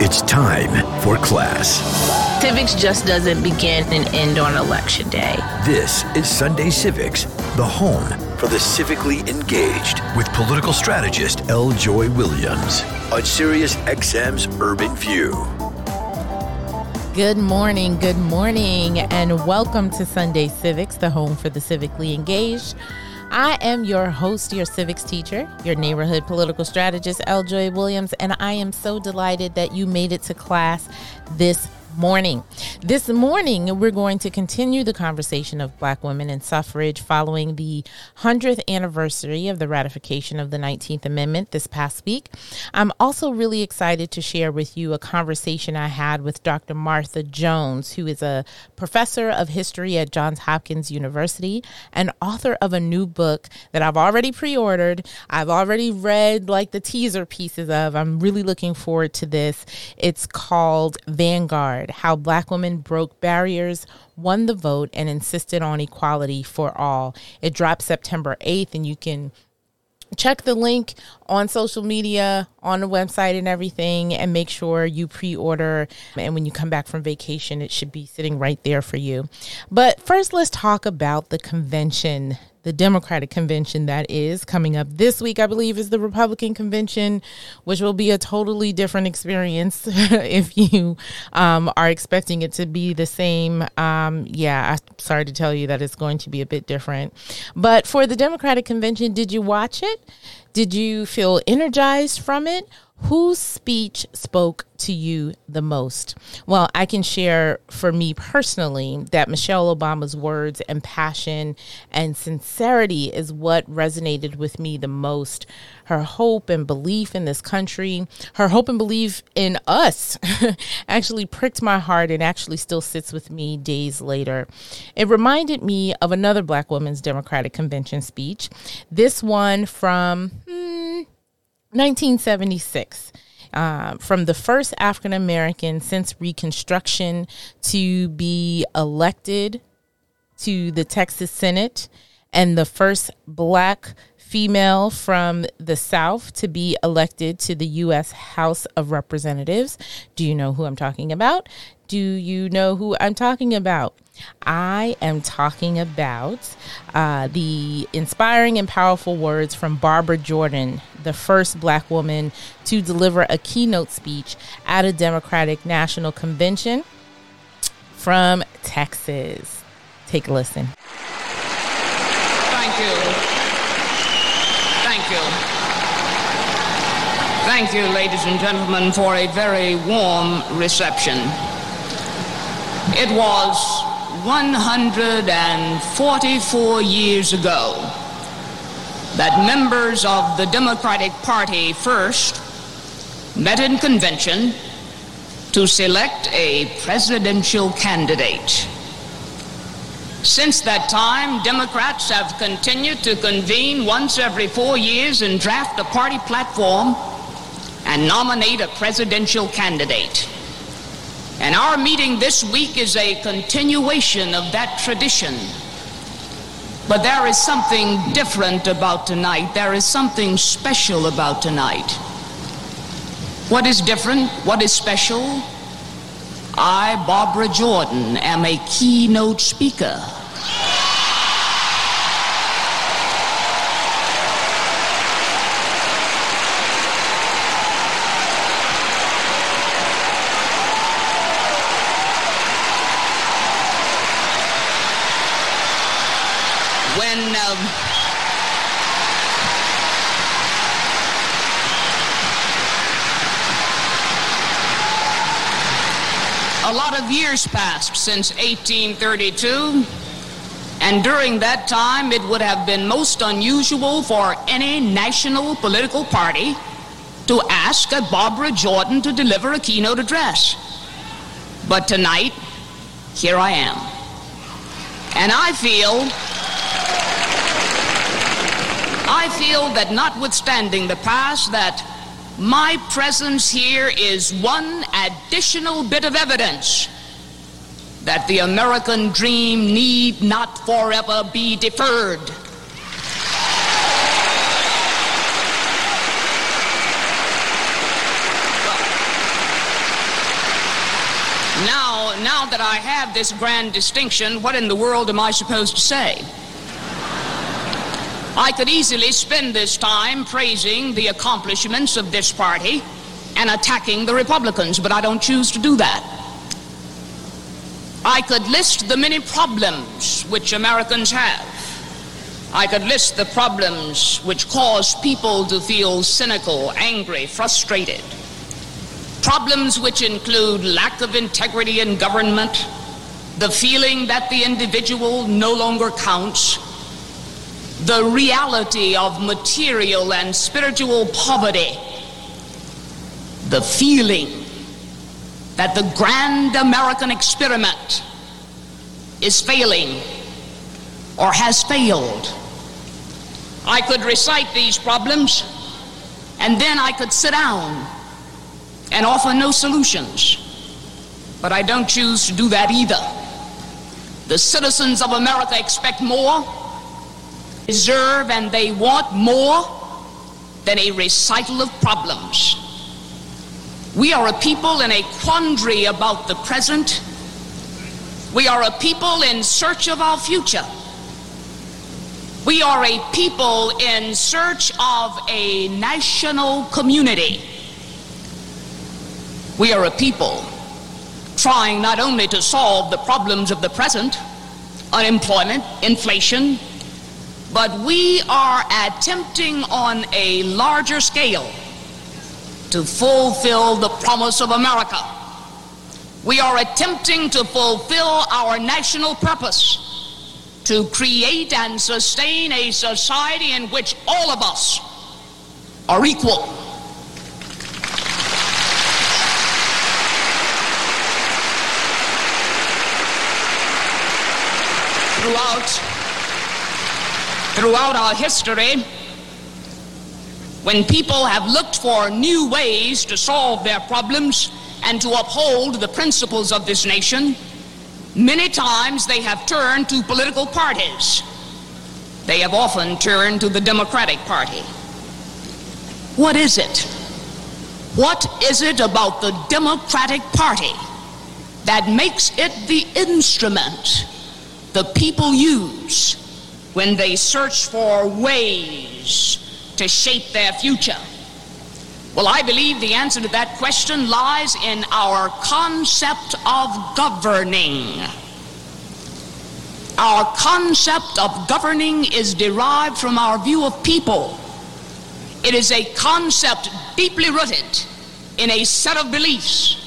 It's time for class. Civics just doesn't begin and end on election day. This is Sunday Civics, the home for the civically engaged with political strategist L. Joy Williams on Sirius XM's Urban View. Good morning, good morning, and welcome to Sunday Civics, the home for the civically engaged. I am your host, your civics teacher, your neighborhood political strategist, L. Joy Williams, and I am so delighted that you made it to class this morning. This morning, we're going to continue the conversation of Black women and suffrage following the 100th anniversary of the ratification of the 19th Amendment this past week. I'm also really excited to share with you a conversation I had with Dr. Martha Jones, who is a professor of history at Johns Hopkins University and author of a new book that I've already pre ordered. I've already read like the teaser pieces of. I'm really looking forward to this. It's called Vanguard how black women broke barriers, won the vote, and insisted on equality for all. It drops September 8th, and you can check the link on social media, on the website, and everything, and make sure you pre order. And when you come back from vacation, it should be sitting right there for you. But first, let's talk about the convention the Democratic convention that is coming up this week, I believe, is the Republican convention, which will be a totally different experience if you um, are expecting it to be the same. Um, yeah, I'm sorry to tell you that it's going to be a bit different. But for the Democratic convention, did you watch it? Did you feel energized from it? Whose speech spoke to you the most? Well, I can share for me personally that Michelle Obama's words and passion and sincerity is what resonated with me the most. Her hope and belief in this country, her hope and belief in us actually pricked my heart and actually still sits with me days later. It reminded me of another Black Women's Democratic Convention speech, this one from. Hmm, 1976. Uh, from the first African American since Reconstruction to be elected to the Texas Senate, and the first black female from the South to be elected to the U.S. House of Representatives. Do you know who I'm talking about? Do you know who I'm talking about? I am talking about uh, the inspiring and powerful words from Barbara Jordan, the first black woman to deliver a keynote speech at a Democratic National Convention from Texas. Take a listen. Thank you. Thank you. Thank you, ladies and gentlemen, for a very warm reception. It was 144 years ago that members of the Democratic Party first met in convention to select a presidential candidate. Since that time, Democrats have continued to convene once every four years and draft a party platform and nominate a presidential candidate. And our meeting this week is a continuation of that tradition. But there is something different about tonight. There is something special about tonight. What is different? What is special? I, Barbara Jordan, am a keynote speaker. A lot of years passed since 1832, and during that time it would have been most unusual for any national political party to ask a Barbara Jordan to deliver a keynote address. But tonight, here I am. And I feel I feel that notwithstanding the past that my presence here is one additional bit of evidence that the American dream need not forever be deferred. Now, now that I have this grand distinction, what in the world am I supposed to say? I could easily spend this time praising the accomplishments of this party and attacking the Republicans, but I don't choose to do that. I could list the many problems which Americans have. I could list the problems which cause people to feel cynical, angry, frustrated. Problems which include lack of integrity in government, the feeling that the individual no longer counts, the reality of material and spiritual poverty, the feeling that the grand American experiment is failing or has failed. I could recite these problems and then I could sit down and offer no solutions. But I don't choose to do that either. The citizens of America expect more deserve and they want more than a recital of problems. We are a people in a quandary about the present. We are a people in search of our future. We are a people in search of a national community. We are a people trying not only to solve the problems of the present, unemployment, inflation, but we are attempting on a larger scale to fulfill the promise of America. We are attempting to fulfill our national purpose to create and sustain a society in which all of us are equal. Throughout throughout our history, when people have looked for new ways to solve their problems and to uphold the principles of this nation, many times they have turned to political parties. They have often turned to the Democratic Party. What is it? What is it about the Democratic Party that makes it the instrument the people use when they search for ways to shape their future? Well, I believe the answer to that question lies in our concept of governing. Our concept of governing is derived from our view of people. It is a concept deeply rooted in a set of beliefs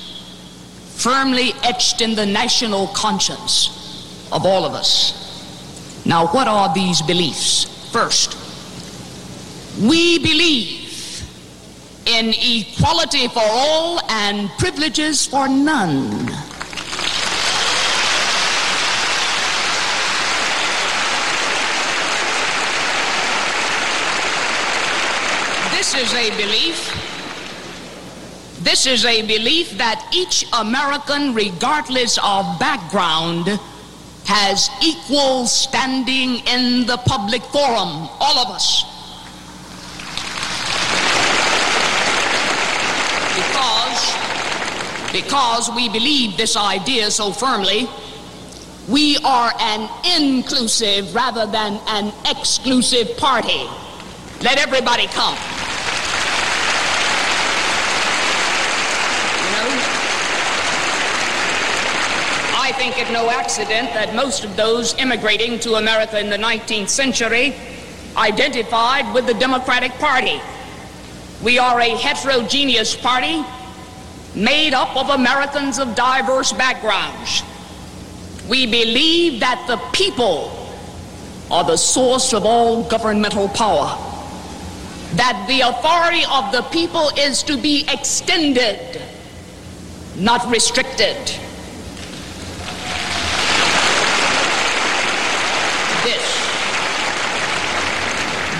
firmly etched in the national conscience of all of us. Now, what are these beliefs? First, we believe in equality for all and privileges for none. This is a belief. This is a belief that each American, regardless of background, has equal standing in the public forum, all of us. Because, we believe this idea so firmly, we are an inclusive rather than an exclusive party. Let everybody come. You know, I think it no accident that most of those immigrating to America in the 19th century identified with the Democratic Party. We are a heterogeneous party made up of Americans of diverse backgrounds. We believe that the people are the source of all governmental power, that the authority of the people is to be extended, not restricted.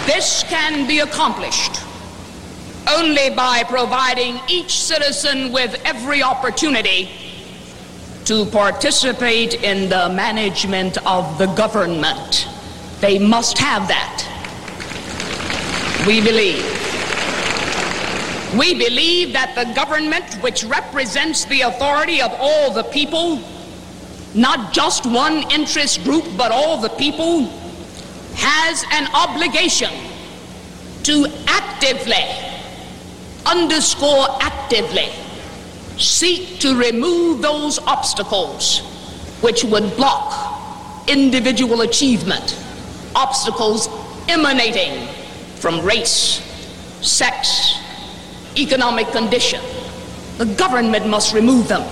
This can be accomplished only by providing each citizen with every opportunity to participate in the management of the government. They must have that. We believe. We believe that the government, which represents the authority of all the people, not just one interest group, but all the people, has an obligation to actively, underscore actively, seek to remove those obstacles which would block individual achievement, obstacles emanating from race, sex, economic condition. The government must remove them,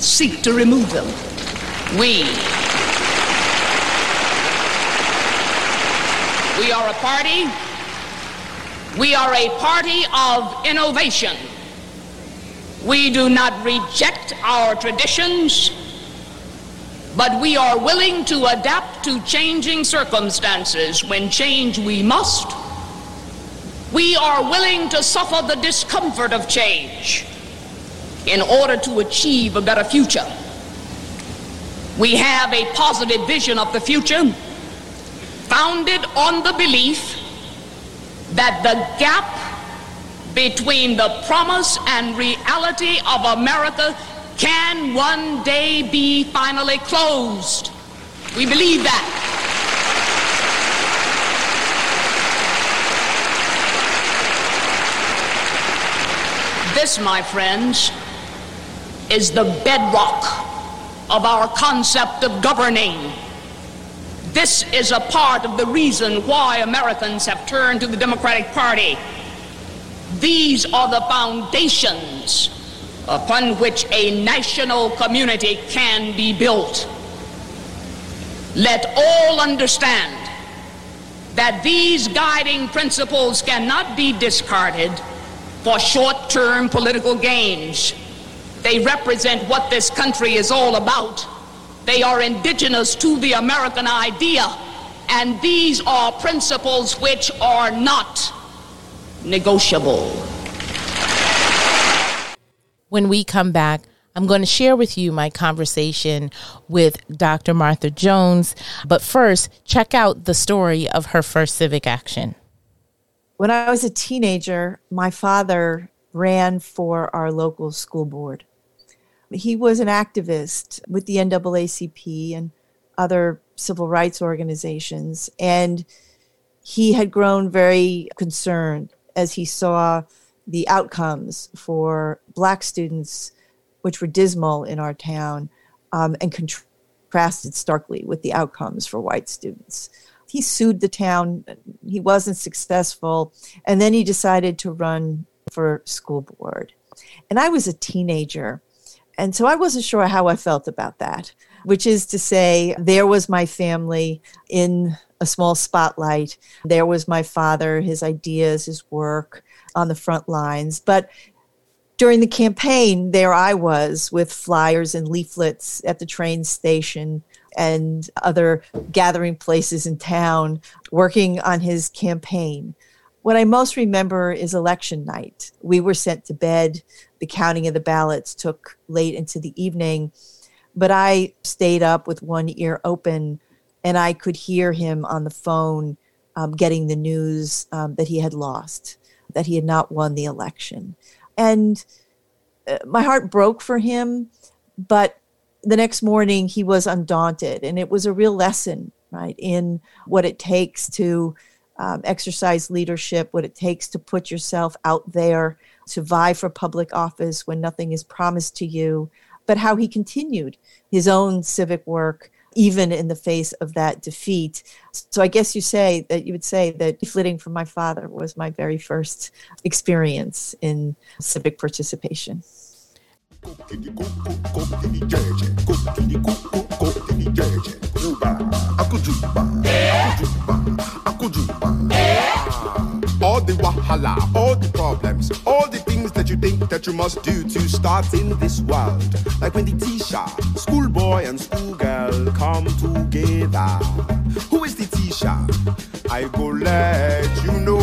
seek to remove them. We, we are a party, we are a party of innovation. We do not reject our traditions, but we are willing to adapt to changing circumstances. When change we must, we are willing to suffer the discomfort of change in order to achieve a better future. We have a positive vision of the future founded on the belief that the gap between the promise and reality of America can one day be finally closed. We believe that. This, my friends, is the bedrock of our concept of governing. This is a part of the reason why Americans have turned to the Democratic Party. These are the foundations upon which a national community can be built. Let all understand that these guiding principles cannot be discarded for short term political gains. They represent what this country is all about. They are indigenous to the American idea, and these are principles which are not negotiable. When we come back, I'm going to share with you my conversation with Dr. Martha Jones. But first, check out the story of her first civic action. When I was a teenager, my father ran for our local school board. He was an activist with the NAACP and other civil rights organizations, and he had grown very concerned as he saw the outcomes for black students, which were dismal in our town, um, and contrasted starkly with the outcomes for white students he sued the town. He wasn't successful. And then he decided to run for school board. And I was a teenager. And so I wasn't sure how I felt about that, which is to say, there was my family in a small spotlight. There was my father, his ideas, his work on the front lines. But during the campaign, there I was with flyers and leaflets at the train station and other gathering places in town working on his campaign. What I most remember is election night. We were sent to bed. The counting of the ballots took late into the evening, but I stayed up with one ear open and I could hear him on the phone um, getting the news um, that he had lost, that he had not won the election. And uh, my heart broke for him, but the next morning he was undaunted and it was a real lesson right in what it takes to um, exercise leadership what it takes to put yourself out there to vie for public office when nothing is promised to you but how he continued his own civic work even in the face of that defeat. So i guess you say that you would say that flitting from my father was my very first experience in civic participation the wahala, all the problems, all the things that you think that you must do to start in this world. Like when the teacher, schoolboy and schoolgirl come together. Who is the teacher? I go let you know.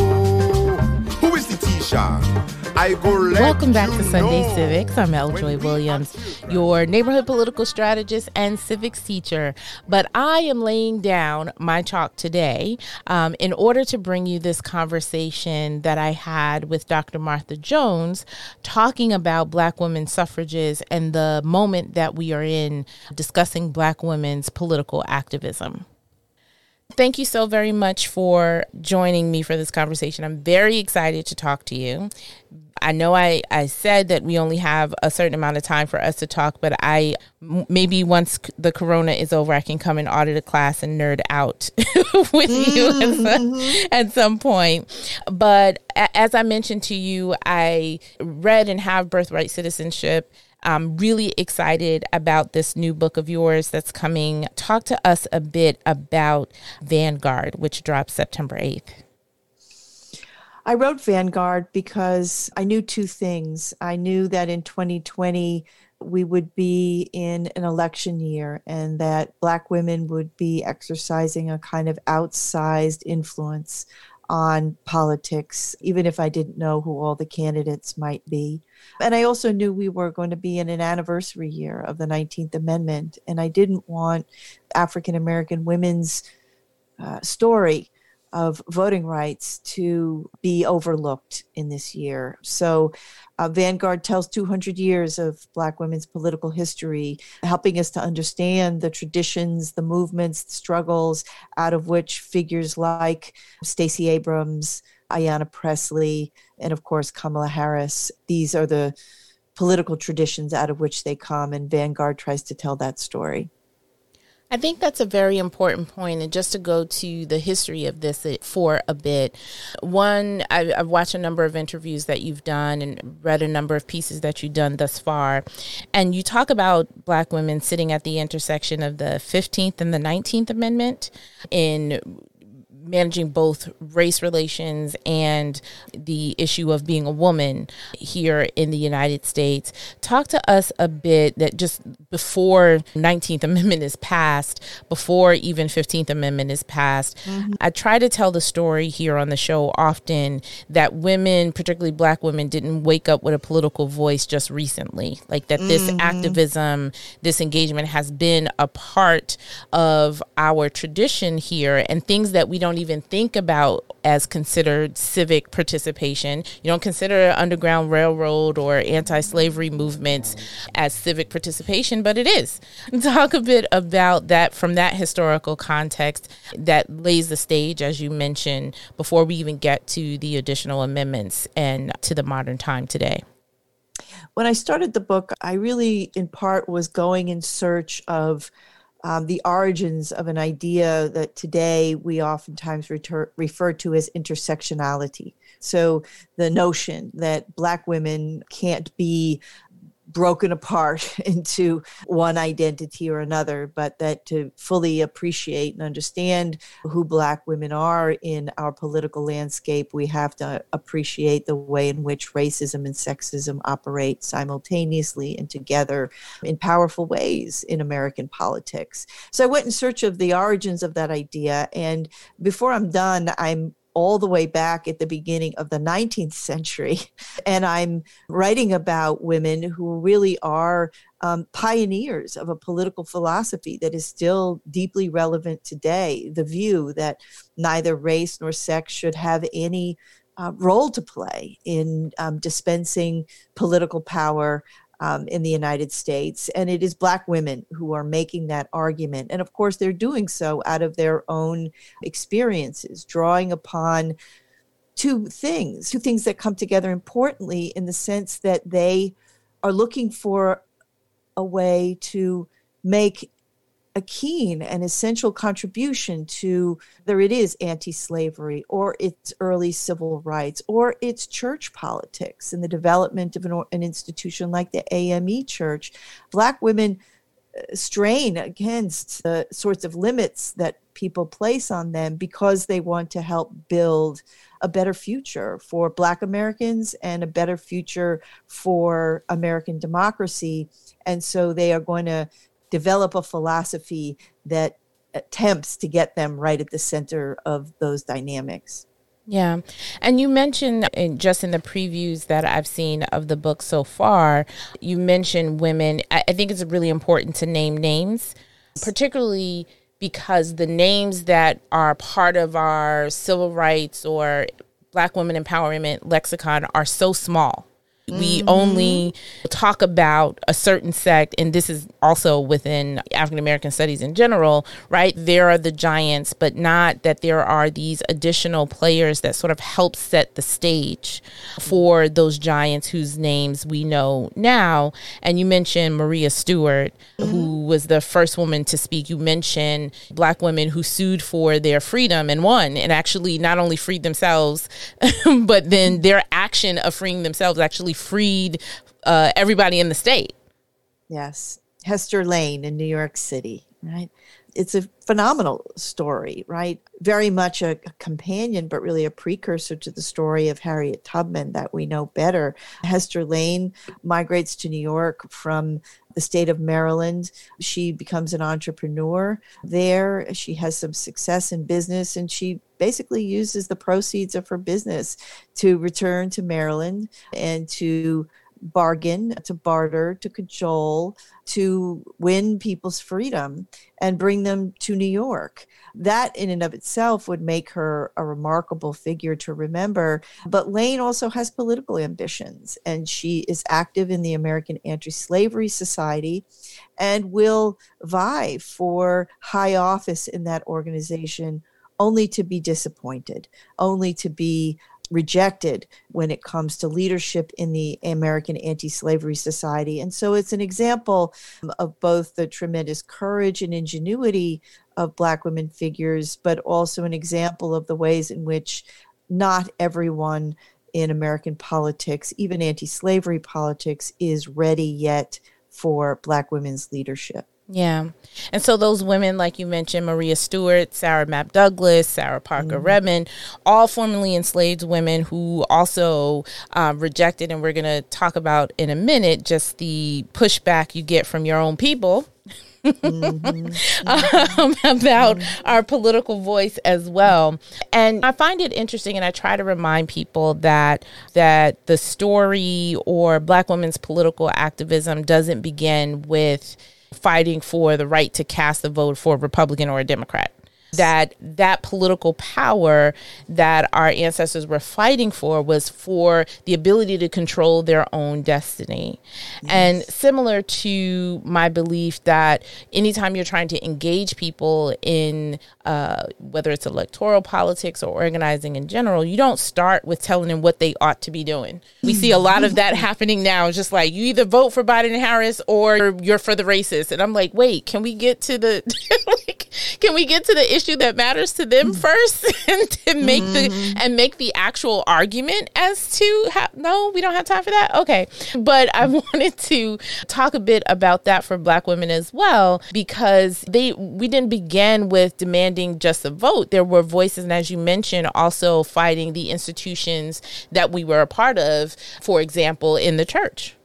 Who is the teacher? I I go Welcome back to Sunday know. Civics. I'm L. Joy Williams, your neighborhood political strategist and civics teacher. But I am laying down my chalk today um, in order to bring you this conversation that I had with Dr. Martha Jones talking about Black women suffrages and the moment that we are in discussing Black women's political activism. Thank you so very much for joining me for this conversation. I'm very excited to talk to you. I know I, I said that we only have a certain amount of time for us to talk, but I maybe once the corona is over, I can come and audit a class and nerd out with you at mm-hmm. some, at some point. But as I mentioned to you, I read and have birthright citizenship. I'm really excited about this new book of yours that's coming. Talk to us a bit about Vanguard, which drops September 8th. I wrote Vanguard because I knew two things. I knew that in 2020, we would be in an election year and that Black women would be exercising a kind of outsized influence on politics, even if I didn't know who all the candidates might be. And I also knew we were going to be in an anniversary year of the 19th Amendment, and I didn't want African American women's uh, story of voting rights to be overlooked in this year. So, uh, Vanguard tells 200 years of Black women's political history, helping us to understand the traditions, the movements, the struggles out of which figures like Stacey Abrams, Ayanna Pressley, and of course Kamala Harris, these are the political traditions out of which they come, and Vanguard tries to tell that story. I think that's a very important point. And just to go to the history of this for a bit, one, I, I've watched a number of interviews that you've done and read a number of pieces that you've done thus far. And you talk about Black women sitting at the intersection of the 15th and the 19th Amendment in managing both race relations and the issue of being a woman here in the United States. Talk to us a bit that just before 19th Amendment is passed, before even 15th Amendment is passed, mm-hmm. I try to tell the story here on the show often that women, particularly black women, didn't wake up with a political voice just recently. Like that this mm-hmm. activism, this engagement has been a part of our tradition here and things that we don't even think about as considered civic participation. You don't consider Underground Railroad or anti slavery movements as civic participation, but it is. Talk a bit about that from that historical context that lays the stage, as you mentioned, before we even get to the additional amendments and to the modern time today. When I started the book, I really, in part, was going in search of um, the origins of an idea that today we oftentimes refer to as intersectionality. So, the notion that Black women can't be broken apart into one identity or another, but that to fully appreciate and understand who Black women are in our political landscape, we have to appreciate the way in which racism and sexism operate simultaneously and together in powerful ways in American politics. So I went in search of the origins of that idea. And before I'm done, I'm all the way back at the beginning of the 19th century. And I'm writing about women who really are um, pioneers of a political philosophy that is still deeply relevant today the view that neither race nor sex should have any uh, role to play in um, dispensing political power um, in the United States. And it is Black women who are making that argument. And of course, they're doing so out of their own experiences, drawing upon two things, two things that come together importantly in the sense that they are looking for a way to make a keen and essential contribution to whether it is anti-slavery or its early civil rights or its church politics and the development of an, an institution like the AME Church. Black women uh, strain against the sorts of limits that people place on them because they want to help build a better future for Black Americans and a better future for American democracy. And so they are going to develop a philosophy that attempts to get them right at the center of those dynamics. Yeah. And you mentioned in, just in the previews that I've seen of the book so far, you mentioned women. I, I think it's really important to name names, particularly because the names that are part of our civil rights or black women empowerment lexicon are so small we mm-hmm. only talk about a certain sect, and this is also within African American studies in general, right? There are the giants, but not that there are these additional players that sort of help set the stage for those giants whose names we know now. And you mentioned Maria Stewart, mm-hmm. who was the first woman to speak. You mentioned black women who sued for their freedom and won, and actually not only freed themselves, but then their action of freeing themselves actually freed uh, everybody in the state. Yes. Hester Lane in New York City, right? It's a phenomenal story, right? Very much a, a, companion, but really a precursor to the story of Harriet Tubman that we know better. Hester Lane migrates to New York from the state of Maryland. She becomes an entrepreneur there. She has some success in business and she basically uses the proceeds of her business to return to Maryland and to bargain, to barter, to cajole, to win people's freedom and bring them to New York. That, in and of itself, would make her a remarkable figure to remember. But Lane also has political ambitions, and she is active in the American Anti Slavery Society and will vie for high office in that organization only to be disappointed, only to be rejected when it comes to leadership in the American Anti Slavery Society. And so it's an example of both the tremendous courage and ingenuity of Black women figures, but also an example of the ways in which not everyone in American politics, even anti slavery politics, is ready yet for Black women's leadership. Yeah. And so those women, like you mentioned, Maria Stewart, Sarah Mapps Douglass, Sarah Parker mm-hmm. Remond, all formerly enslaved women who also um, rejected, and we're going to talk about in a minute, just the pushback you get from your own people. mm-hmm. um, about mm-hmm. our political voice as well and i find it interesting and i try to remind people that that the story or black women's political activism doesn't begin with fighting for the right to cast the vote for a Republican or a Democrat that that political power that our ancestors were fighting for was for the ability to control their own destiny. Yes. and similar to my belief that anytime you're trying to engage people in uh, whether it's electoral politics or organizing in general you don't start with telling them what they ought to be doing. We see a lot of that happening now. Just like you either vote for biden and harris or you're for the racist and i'm like wait can we get to the can we get to the issue that matters to them mm. first and to make mm-hmm. the and make the actual argument as to how no we don't have time for that okay but i wanted to talk a bit about that for black women as well because they we didn't begin with demanding just a vote there were voices and as you mentioned also fighting the institutions that we were a part of for example in the church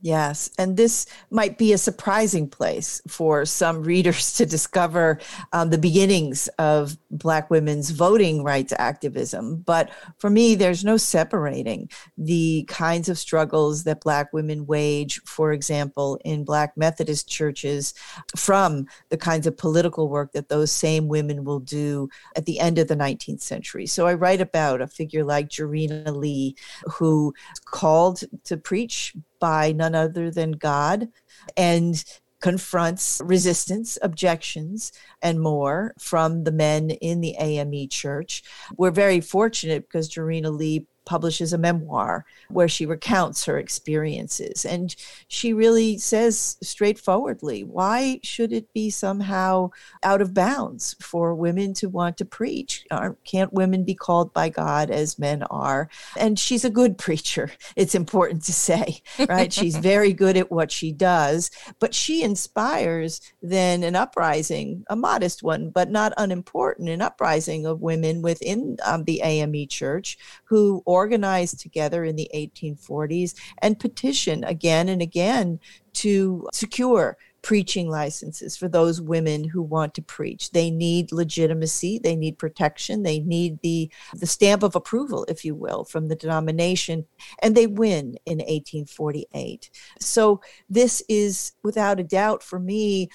Yes, and this might be a surprising place for some readers to discover um, the beginnings of Black women's voting rights activism. But for me, there's no separating the kinds of struggles that Black women wage, for example, in Black Methodist churches, from the kinds of political work that those same women will do at the end of the 19th century. So I write about a figure like Jarena Lee, who called to preach by none other than God and confronts resistance, objections, and more from the men in the AME church. We're very fortunate because Jarena Lee publishes a memoir where she recounts her experiences. And she really says straightforwardly why should it be somehow out of bounds for women to want to preach? Aren't, Can't women be called by God as men are? And she's a good preacher, it's important to say, right? she's very good at what she does, but she inspires then an uprising, a modest one, but not unimportant, an uprising of women within um, the AME church who organized together in the 1840s and petition again and again to secure preaching licenses for those women who want to preach. They need legitimacy, they need protection, they need the the stamp of approval, if you will, from the denomination, and they win in 1848. So this is without a doubt for me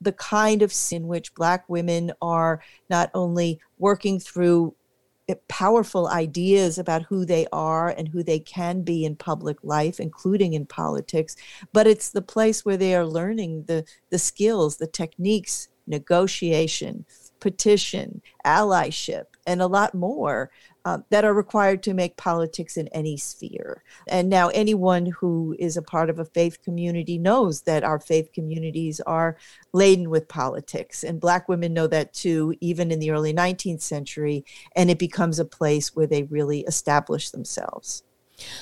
the kind of sin which black women are not only working through powerful ideas about who they are and who they can be in public life including in politics but it's the place where they are learning the the skills the techniques negotiation petition allyship and a lot more uh, that are required to make politics in any sphere. And now, anyone who is a part of a faith community knows that our faith communities are laden with politics. And Black women know that too, even in the early 19th century. And it becomes a place where they really establish themselves.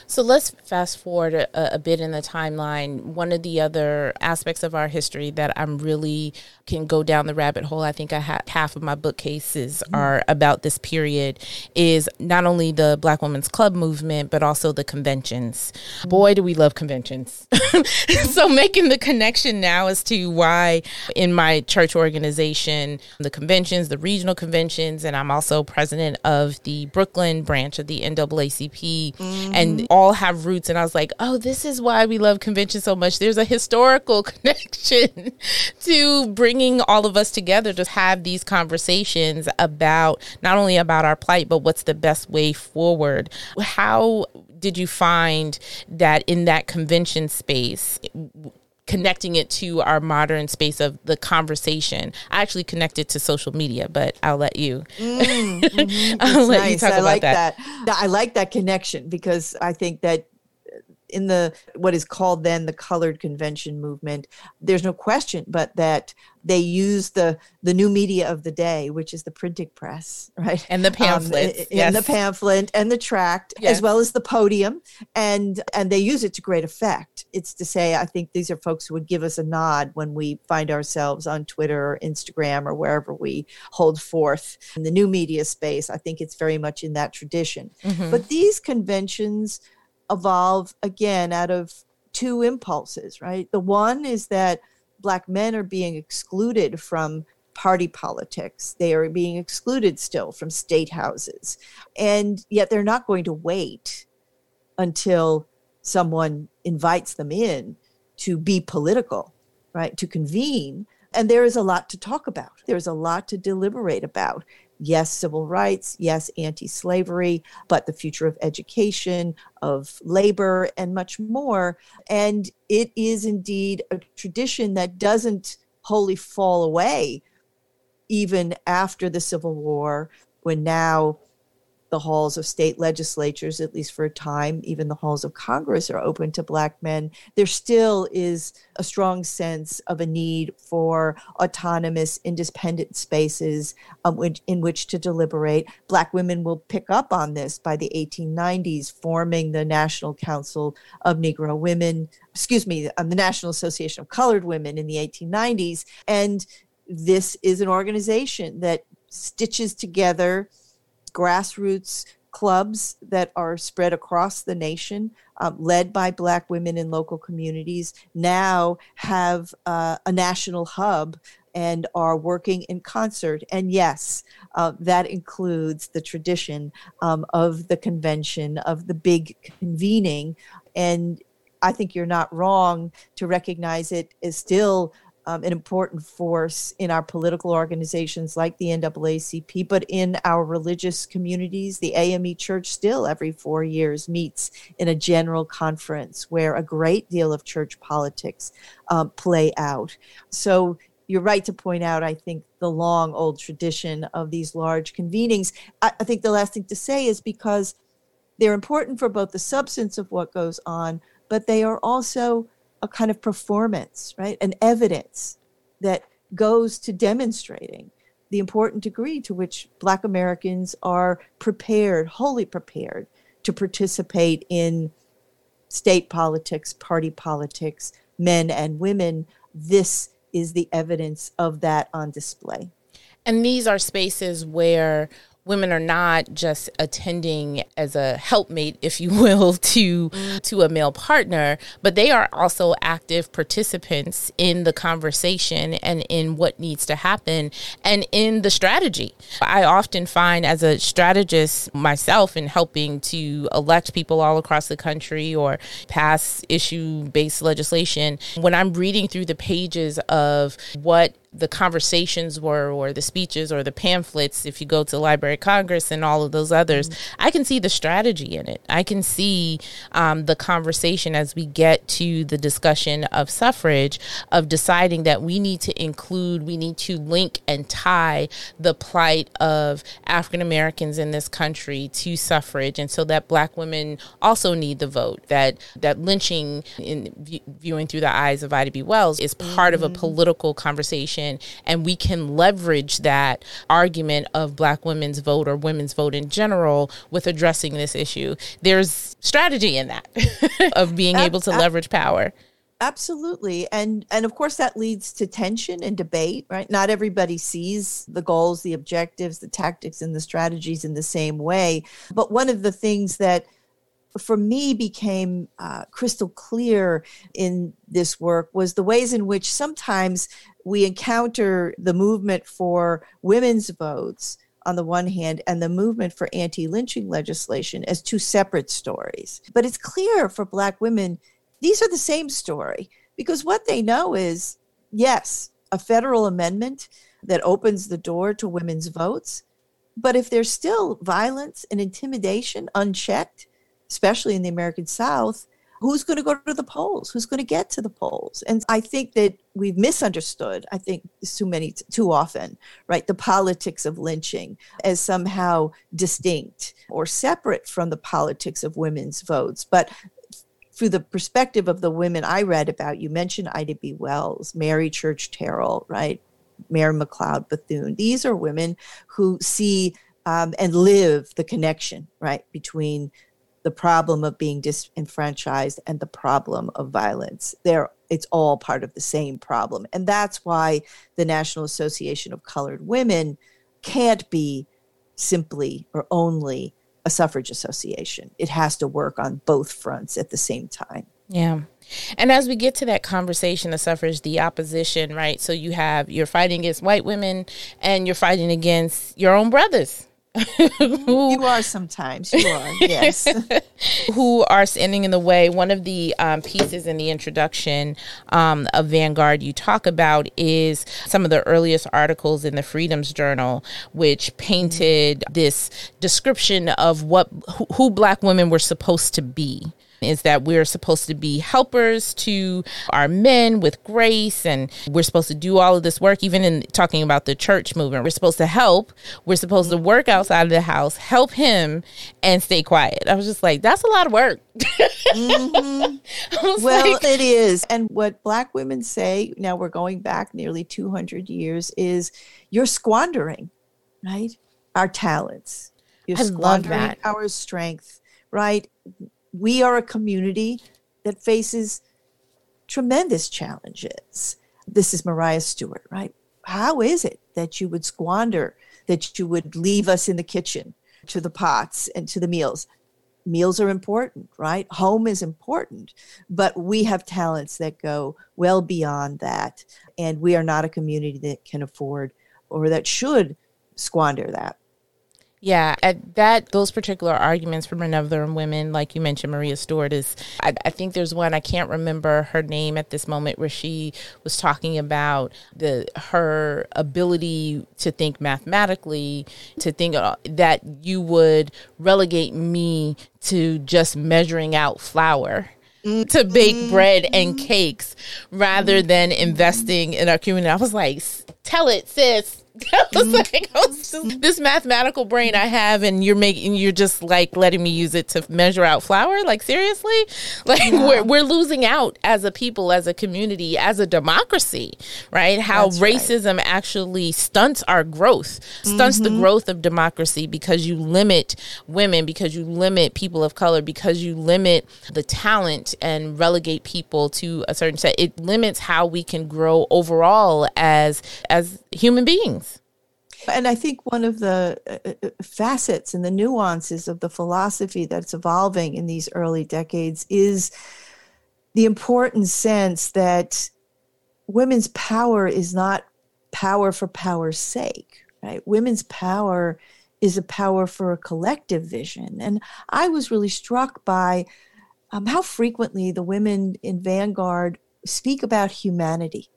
So let's fast forward a, a, bit in the timeline. One of the other aspects of our history that I'm really can go down the rabbit hole. I think I have half of my bookcases mm. are about this period. Is not only the Black Women's Club movement, but also the conventions. Boy, do we love conventions! so making the connection now as to why in my church organization, the conventions, the regional conventions, and I'm also president of the Brooklyn branch of the NAACP. Mm and mm-hmm. all have roots. And I was like, oh, this is why we love convention so much. There's a historical connection to bringing all of us together to have these conversations about not only about our plight, but what's the best way forward. How did you find that in that convention space? Connecting it to our modern space of the conversation. I actually connected to social media, but I'll let you. Mm, mm-hmm. I'll let nice. you talk I about like that. that. I like that connection because I think that in the what is called then the colored convention movement there's no question but that they use the the new media of the day which is the printing press right and the pamphlet um, yes. and the pamphlet and the tract yes. as well as the podium and and they use it to great effect it's to say i think these are folks who would give us a nod when we find ourselves on twitter or instagram or wherever we hold forth in the new media space i think it's very much in that tradition mm-hmm. but these conventions evolve again out of two impulses, right? The one is that black men are being excluded from party politics. They are being excluded still from state houses. And yet they're not going to wait until someone invites them in to be political, right? To convene. And there is a lot to talk about. There's a lot to deliberate about yes, civil rights, yes, anti slavery, but the future of education, of labor, and much more. And it is indeed a tradition that doesn't wholly fall away even after the Civil War, when now the halls of state legislatures, at least for a time, even the halls of Congress are open to Black men, there still is a strong sense of a need for autonomous, independent spaces um, which, in which to deliberate. Black women will pick up on this by the 1890s, forming the National Council of Negro Women, excuse me, um, the National Association of Colored Women in the 1890s. And this is an organization that stitches together grassroots clubs that are spread across the nation, um, led by Black women in local communities, now have uh, a national hub and are working in concert. And yes, uh, that includes the tradition um, of the convention, of the big convening. And I think you're not wrong to recognize it is still um, an important force in our political organizations like the NAACP, but in our religious communities, the AME Church still every four years meets in a general conference where a great deal of church politics um, play out. So you're right to point out, I think, the long old tradition of these large convenings. I, I think the last thing to say is because they're important for both the substance of what goes on, but they are also a kind of performance, right? An evidence that goes to demonstrating the important degree to which Black Americans are prepared, wholly prepared, to participate in state politics, party politics, men and women. This is the evidence of that on display. And these are spaces where women are not just attending as a helpmate if you will to to a male partner but they are also active participants in the conversation and in what needs to happen and in the strategy. I often find as a strategist myself in helping to elect people all across the country or pass issue based legislation when i'm reading through the pages of what the conversations were or the speeches or the pamphlets if you go to library of congress and all of those others mm-hmm. i can see the strategy in it i can see um, the conversation as we get to the discussion of suffrage of deciding that we need to include we need to link and tie the plight of african americans in this country to suffrage and so that black women also need the vote that that lynching in viewing through the eyes of ida b wells is part mm-hmm. of a mm-hmm. political conversation and we can leverage that argument of black women's vote or women's vote in general with addressing this issue. There's strategy in that of being able to leverage power. Absolutely. And and of course that leads to tension and debate right? Not everybody sees the goals the objectives the tactics and the strategies in the same way. But one of the things that for me became uh, crystal clear in this work was the ways in which sometimes we encounter the movement for women's votes on the one hand and the movement for anti lynching legislation as two separate stories. But it's clear for Black women, these are the same story because what they know is yes, a federal amendment that opens the door to women's votes. But if there's still violence and intimidation unchecked, especially in the American South, who's going to go to the polls? Who's going to get to the polls? And I think that we've misunderstood, I think too many, too often, right? The politics of lynching as somehow distinct or separate from the politics of women's votes. But through the perspective of the women I read about, you mentioned Ida B. Wells, Mary Church Terrell, right? Mary McLeod Bethune. These are women who see um, and live the connection, right, between the problem of being disenfranchised and the problem of violence. There, it's all part of the same problem. And that's why the National Association of Colored Women can't be simply or only a suffrage association. It has to work on both fronts at the same time. Yeah. And as we get to that conversation of suffrage, the opposition, right? So you have you're fighting against white women and you're fighting against your own brothers who, you are sometimes. You are, yes. who are standing in the way. One of the um, pieces in the introduction um, of Vanguard you talk about is some of the earliest articles in the Freedoms Journal, which painted this description of what who, who black women were supposed to be is that we're supposed to be helpers to our men with grace and we're supposed to do all of this work. Even in talking about the church movement we're supposed to help. We're supposed to work outside of the house help him and stay quiet. I was just like that's a lot of work. Mm-hmm. well like, it is. And what black women say now we're going back nearly 200 years is you're squandering right our talents. You're I squandering our strength right we are a community that faces tremendous challenges. This is Maria Stewart, right? How is it that you would squander, that you would leave us in the kitchen to the pots and to the meals? Meals are important, right? Home is important, but we have talents that go well beyond that. And we are not a community that can afford or that should squander that. Yeah, at that those particular arguments from another women, like you mentioned, Maria Stewart is. I, I, think there's one I can't remember her name at this moment where she was talking about the her ability to think mathematically, to think uh, that you would relegate me to just measuring out flour to bake mm-hmm. bread and mm-hmm. cakes rather than mm-hmm. investing in our community. I was like, tell it, sis Was mm-hmm. like, I was just, this mathematical brain I have, and you're making, you're just like letting me use it to measure out flour. Like seriously, like yeah. we're we're losing out as a people, as a community, as a democracy, right? How That's racism right. actually stunts our growth, stunts mm-hmm. the growth of democracy because you limit women, because you limit people of color, because you limit the talent and relegate people to a certain set. It limits how we can grow overall as as human beings. And I think one of the uh, uh, facets and the nuances of the philosophy that's evolving in these early decades is the important sense that women's power is not power for power's sake, right? Women's power is a power for a collective vision. And I was really struck by um, how frequently the women in Vanguard speak about humanity.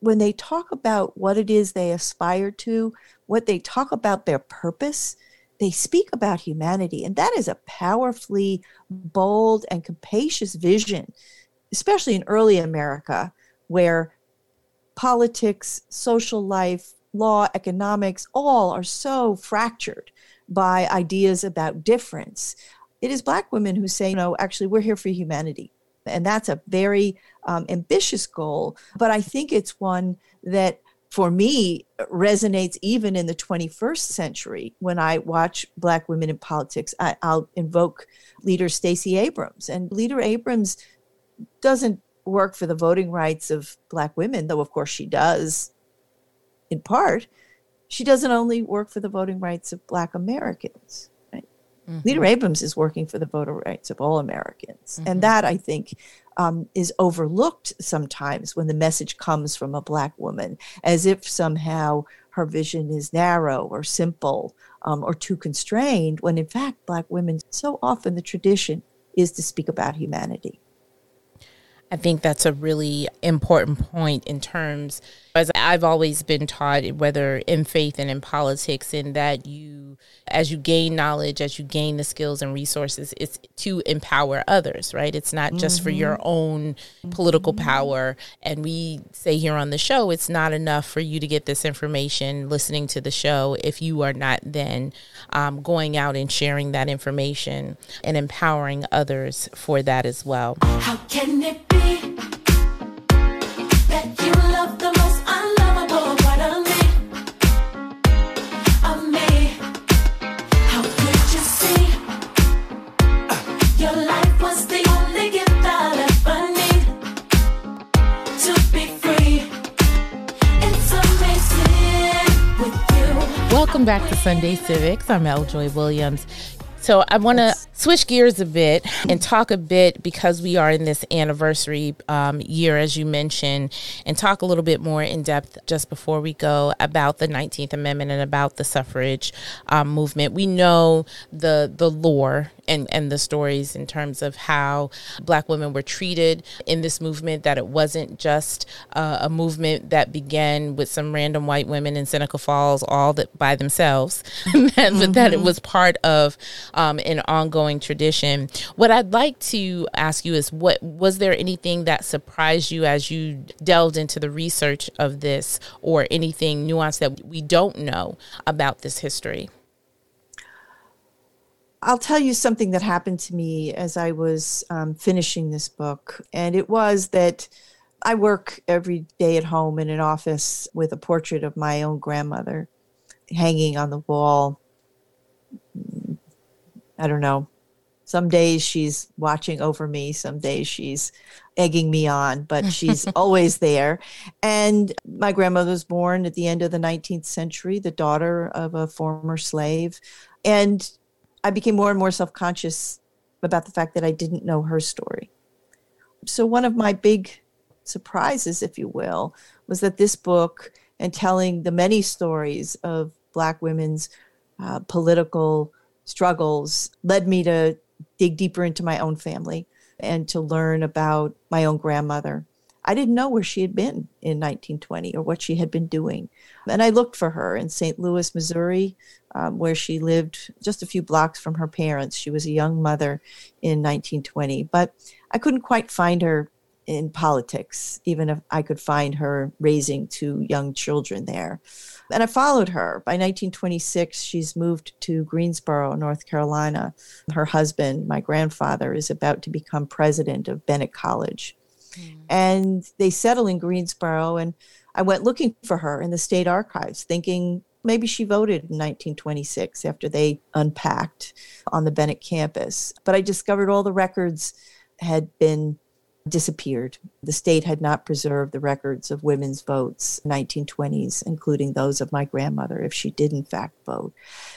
When they talk about what it is they aspire to, what they talk about their purpose, they speak about humanity. And that is a powerfully bold and capacious vision, especially in early America, where politics, social life, law, economics, all are so fractured by ideas about difference. It is Black women who say, no, actually, we're here for humanity. And that's a very um, ambitious goal. But I think it's one that, for me, resonates even in the 21st century. When I watch Black women in politics, I, will invoke leader Stacey Abrams. And leader Abrams doesn't work for the voting rights of Black women, though, of course, she does in part, she doesn't only work for the voting rights of Black Americans. Mm-hmm. Leader Abrams is working for the voter rights of all Americans. Mm-hmm. And that, I think, um, is overlooked sometimes when the message comes from a Black woman, as if somehow her vision is narrow or simple um, or too constrained, when in fact, Black women, so often the tradition is to speak about humanity. I think that's a really important point in terms, as I've always been taught, whether in faith and in politics, in that you, as you gain knowledge, as you gain the skills and resources, it's to empower others, right? It's not just mm-hmm. for your mm-hmm. own political mm-hmm. power. And we say here on the show, it's not enough for you to get this information listening to the show if you are not then um, going out and sharing that information and empowering others for that as well. How can it be? Welcome back to Sunday Civics. I'm L. Joy Williams. So I want to switch gears a bit and talk a bit because we are in this anniversary um, year, as you mentioned, and talk a little bit more in depth just before we go about the 19th Amendment and about the suffrage um, movement. We know the the lore and, and the stories in terms of how black women were treated in this movement, that it wasn't just uh, a movement that began with some random white women in Seneca Falls all that by themselves, mm-hmm. but that it mm-hmm. was part of um, an ongoing tradition. What I'd like to ask you is what was there anything that surprised you as you delved into the research of this or anything nuanced that we don't know about this history? I'll tell you something that happened to me as I was um, finishing this book. And it was that I work every day at home in an office with a portrait of my own grandmother hanging on the wall. I don't know. Some days she's watching over me, some days she's egging me on, but she's always there. And my grandmother was born at the end of the 19th century, the daughter of a former slave. And I became more and more self conscious about the fact that I didn't know her story. So, one of my big surprises, if you will, was that this book and telling the many stories of Black women's uh, political struggles led me to dig deeper into my own family and to learn about my own grandmother I didn't know where she had been in 1920 or what she had been doing. And I looked for her in St. Louis, Missouri, um, where she lived just a few blocks from her parents. She was a young mother in 1920, but I couldn't quite find her in politics, even if I could find her raising two young children there. And I followed her. By 1926, she's moved to Greensboro, North Carolina. Her husband, my grandfather, is about to become president of Bennett College. Mm. And they settle in Greensboro. And I went looking for her in the state archives, thinking maybe she voted in 1926 after they unpacked on the Bennett campus. But I discovered all the records had been disappeared. The state had not preserved the records of women's votes 1920s, including those of my grandmother, if she did in fact vote.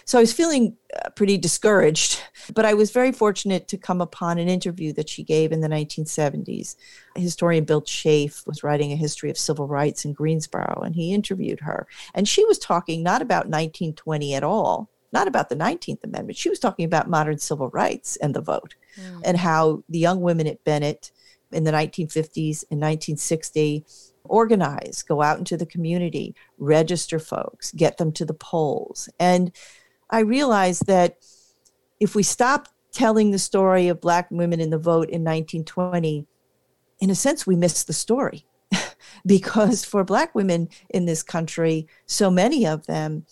So I was feeling uh, pretty discouraged, but I was very fortunate to come upon an interview that she gave in the 1970s. Historian Bill Chafe was writing a history of civil rights in Greensboro, and he interviewed her. And she was talking not about 1920 at all, not about the 19th Amendment. She was talking about modern civil rights and the vote, mm. and how the young women at Bennett in the 1950s and 1960 organize, go out into the community, register folks, get them to the polls. And I realized that if we stop telling the story of Black women in the vote in 1920, in a sense, we miss the story. because for Black women in this country, so many of them,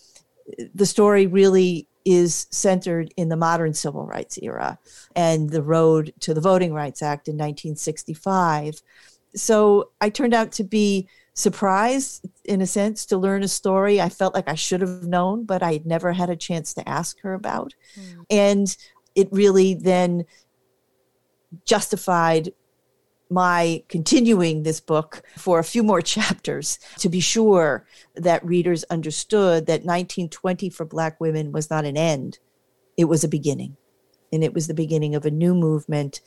the story really is centered in the modern civil rights era and the road to the Voting Rights Act in 1965. So I turned out to be surprised, in a sense, to learn a story I felt like I should have known, but I had never had a chance to ask her about. Mm. And it really then justified my continuing this book for a few more chapters to be sure that readers understood that 1920 for Black women was not an end, it was a beginning. And it was the beginning of a new movement,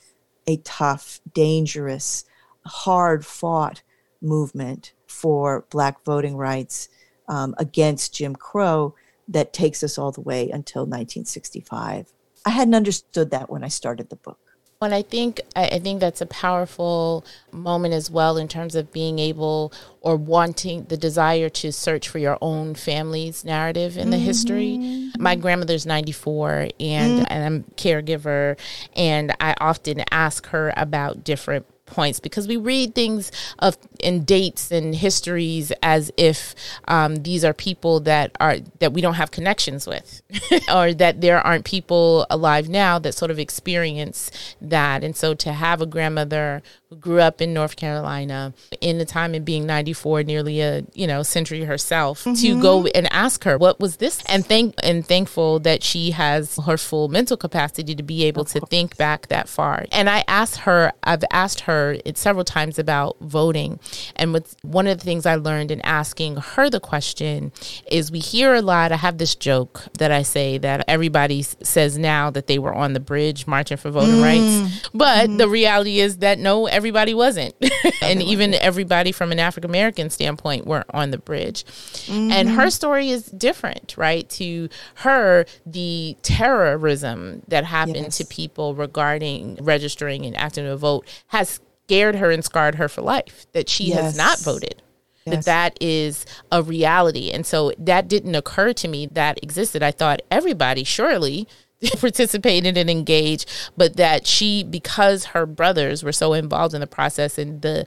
a tough, dangerous, hard fought movement for Black voting rights um, against Jim Crow that takes us all the way until 1965. I hadn't understood that when I started the book. And I think I think that's a powerful moment as well in terms of being able or wanting the desire to search for your own family's narrative in the mm-hmm. history. My grandmother's 94 and, mm-hmm. and I'm caregiver and I often ask her about different points because we read things of in dates and histories as if um, these are people that are that we don't have connections with or that there aren't people alive now that sort of experience that. And so to have a grandmother grew up in North Carolina in the time of being 94 nearly a you know century herself mm-hmm. to go and ask her what was this and thank and thankful that she has her full mental capacity to be able to think back that far and I asked her I've asked her it several times about voting. And what's one of the things I learned in asking her the question is we hear a lot. I have this joke that I say that everybody says now that they were on the bridge marching for voting mm. rights. But mm-hmm. the reality is that no, everybody wasn't. and even everybody from an African American standpoint weren't on the bridge. Mm-hmm. And her story is different, right? To her, the terrorism that happened yes. to people regarding registering and acting to vote has scared her and scarred her for life that she yes. has not voted yes. that that is a reality and so that didn't occur to me that existed i thought everybody surely participated and engaged but that she because her brothers were so involved in the process and the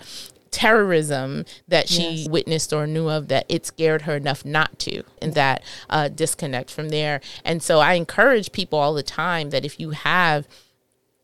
terrorism that she yes. witnessed or knew of that it scared her enough not to and that uh, disconnect from there and so i encourage people all the time that if you have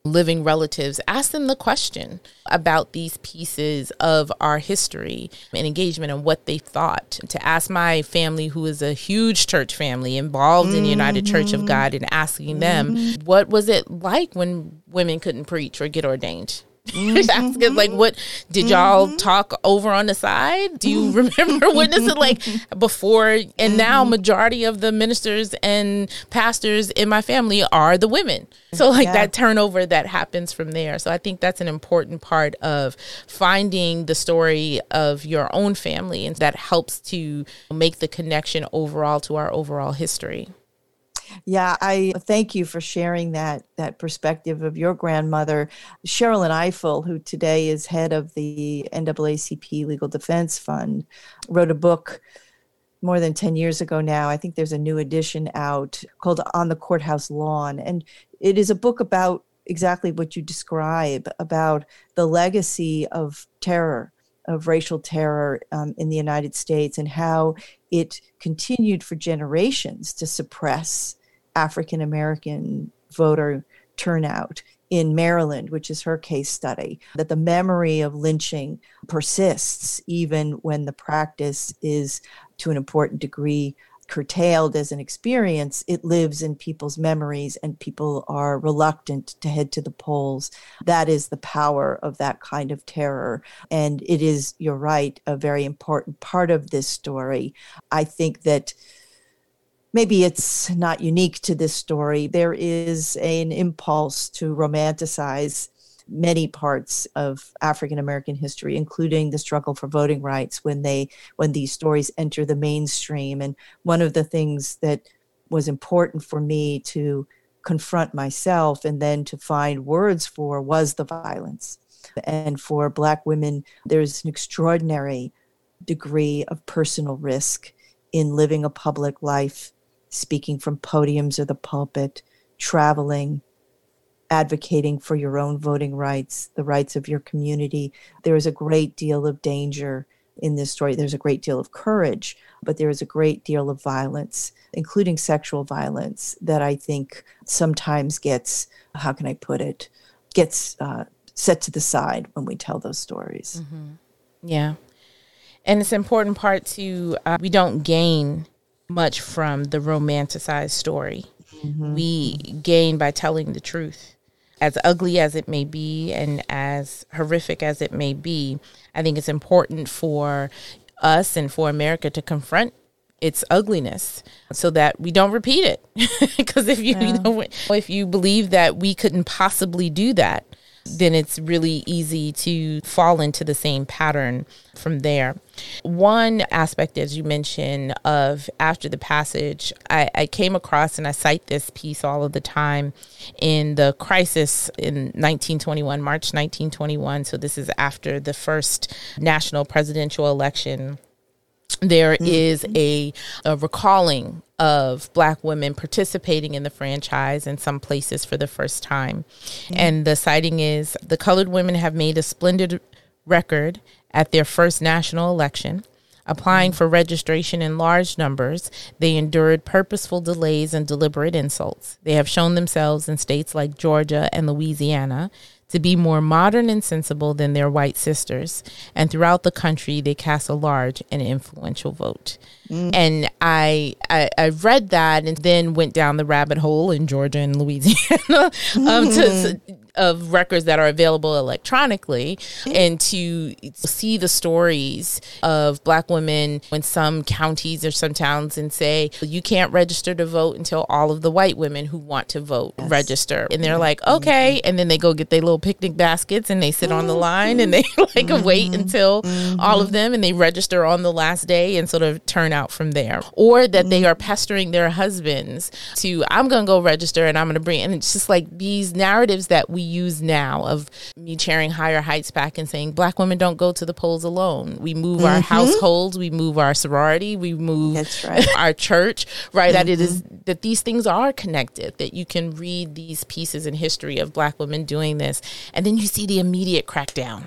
living relatives, ask them the question about these pieces of our history and engagement and what they thought. To ask my family, who is a huge church family involved mm-hmm. in the United Church of mm-hmm. God, and asking them, mm-hmm. what was it like when women couldn't preach or get ordained? Mm-hmm. asking like what did y'all mm-hmm. talk over on the side do you remember witnessing like before and mm-hmm. now majority of the ministers and pastors in my family are the women so like yeah. that turnover that happens from there so i think that's an important part of finding the story of your own family and that helps to make the connection overall to our overall history yeah, I thank you for sharing that that perspective of your grandmother, Sherrilyn Ifill, who today is head of the NAACP Legal Defense Fund, wrote a book more than 10 years ago now. I think there's a new edition out called On the Courthouse Lawn. And it is a book about exactly what you describe about the legacy of terror, of racial terror um, in the United States, and how it continued for generations to suppress African American voter turnout in Maryland, which is her case study, that the memory of lynching persists even when the practice is to an important degree curtailed as an experience, it lives in people's memories and people are reluctant to head to the polls. That is the power of that kind of terror. And it is, you're right, a very important part of this story. I think that maybe it's not unique to this story. There is an impulse to romanticize many parts of African American history, including the struggle for voting rights when they when these stories enter the mainstream. And one of the things that was important for me to confront myself and then to find words for was the violence. And for Black women, there's an extraordinary degree of personal risk in living a public life, speaking from podiums or the pulpit, traveling, advocating for your own voting rights, the rights of your community. There is a great deal of danger in this story. There's a great deal of courage, but there is a great deal of violence, including sexual violence, that I think sometimes gets, how can I put it, gets uh, set to the side when we tell those stories. Mm-hmm. Yeah. And it's an important part to, uh, we don't gain much from the romanticized story. Mm-hmm. We gain by telling the truth as ugly as it may be and as horrific as it may be, I think it's important for us and for America to confront its ugliness so that we don't repeat it. Because if you, yeah. you know, if you believe that we couldn't possibly do that, then it's really easy to fall into the same pattern from there. One aspect, as you mentioned, of after the passage, I, I, came across and I cite this piece all of the time in the crisis in 1921, March 1921. So this is after the first national presidential election there mm-hmm. is a, a, recalling of black women participating in the franchise in some places for the first time. Mm-hmm. And the citing is the colored women have made a splendid record at their first national election. Applying mm-hmm. for registration in large numbers, they endured purposeful delays and deliberate insults. They have shown themselves in states like Georgia and Louisiana to be more modern and sensible than their white sisters. And throughout the country, they cast a large and influential vote. Mm. And I, I, I read that and then went down the rabbit hole in Georgia and Louisiana um, to, to, of records that are available electronically and to see the stories of black women in some counties or some towns and say you can't register to vote until all of the white women who want to vote yes. register and they're like okay and then they go get their little picnic baskets and they sit on the line and they like mm-hmm. wait until mm-hmm. all of them and they register on the last day and sort of turn out from there or that they are pestering their husbands to i'm gonna go register and i'm gonna bring and it's just like these narratives that we use now of me chairing higher heights back and saying black women don't go to the polls alone. We move mm-hmm. our households, we move our sorority, we move right. our church, right? Mm-hmm. That it is mm-hmm. that these things are connected, that you can read these pieces in history of black women doing this, and then you see the immediate crackdown.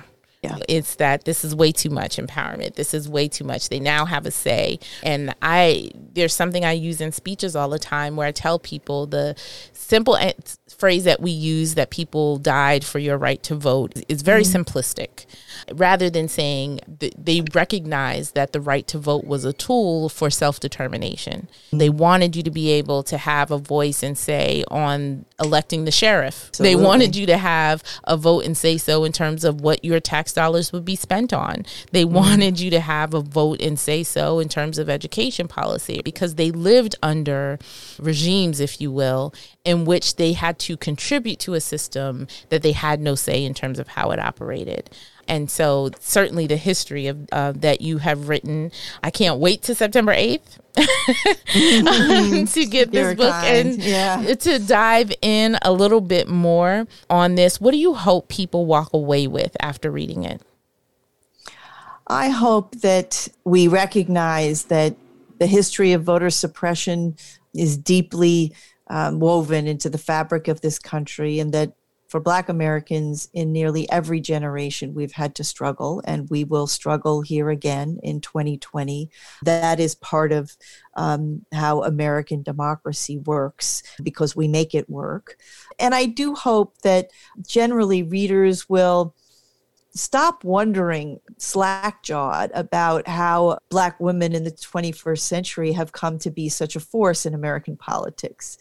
Yeah. It's that this is way too much empowerment. This is way too much. They now have a say. And I there's something I use in speeches all the time where I tell people the simple phrase that we use that people died for your right to vote is very mm-hmm. simplistic rather than saying they recognize that the right to vote was a tool for self-determination they wanted you to be able to have a voice and say on electing the sheriff Absolutely. they wanted you to have a vote and say so in terms of what your tax dollars would be spent on they mm-hmm. wanted you to have a vote and say so in terms of education policy because they lived under regimes if you will in which they had to contribute to a system that they had no say in terms of how it operated. And so, certainly, the history of uh, that you have written, I can't wait to September 8th to get this book kind. and yeah. to dive in a little bit more on this. What do you hope people walk away with after reading it? I hope that we recognize that the history of voter suppression is deeply um, woven into the fabric of this country, and that for Black Americans in nearly every generation, we've had to struggle, and we will struggle here again in 2020. That is part of um, how American democracy works because we make it work. And I do hope that generally readers will stop wondering slack jawed about how Black women in the 21st century have come to be such a force in American politics.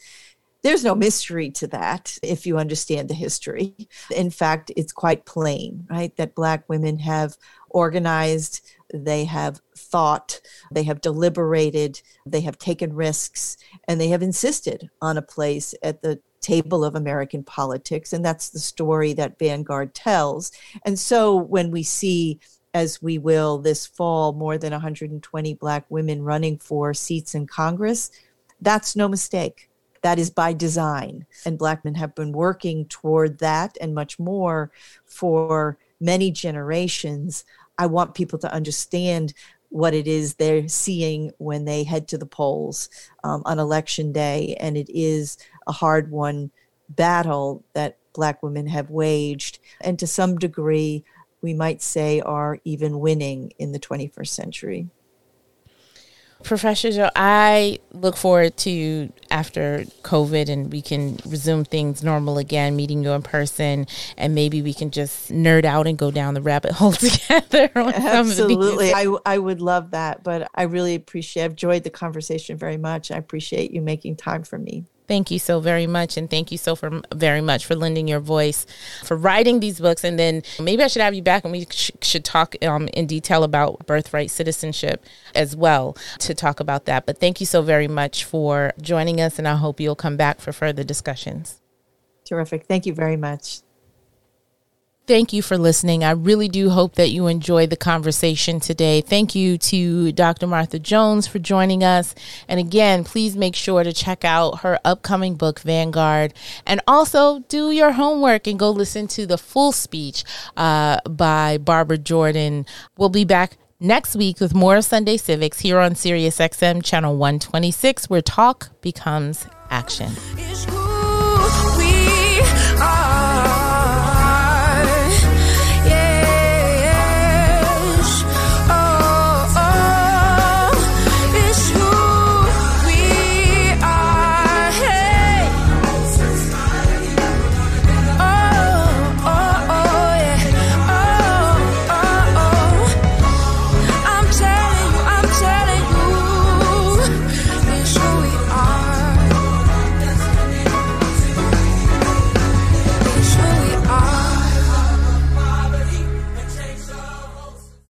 There's no mystery to that if you understand the history. In fact, it's quite plain, right, that Black women have organized, they have thought, they have deliberated, they have taken risks, and they have insisted on a place at the table of American politics. And that's the story that Vanguard tells. And so when we see, as we will this fall, more than 120 Black women running for seats in Congress, that's no mistake. That is by design. And Black men have been working toward that and much more for many generations. I want people to understand what it is they're seeing when they head to the polls um, on election day. And it is a hard won battle that Black women have waged, and to some degree, we might say are even winning in the 21st century. Professor Joe, I look forward to after COVID and we can resume things normal again, meeting you in person, and maybe we can just nerd out and go down the rabbit hole together. Absolutely, I, I would love that. But I really appreciate. I've enjoyed the conversation very much. I appreciate you making time for me. Thank you so very much. And thank you so for, very much for lending your voice, for writing these books. And then maybe I should have you back and we sh- should talk um, in detail about birthright citizenship as well to talk about that. But thank you so very much for joining us. And I hope you'll come back for further discussions. Terrific. Thank you very much. Thank you for listening. I really do hope that you enjoyed the conversation today. Thank you to Dr. Martha Jones for joining us. And again, please make sure to check out her upcoming book, Vanguard, and also do your homework and go listen to the full speech uh, by Barbara Jordan. We'll be back next week with more Sunday Civics here on Sirius XM Channel 126, where talk becomes action.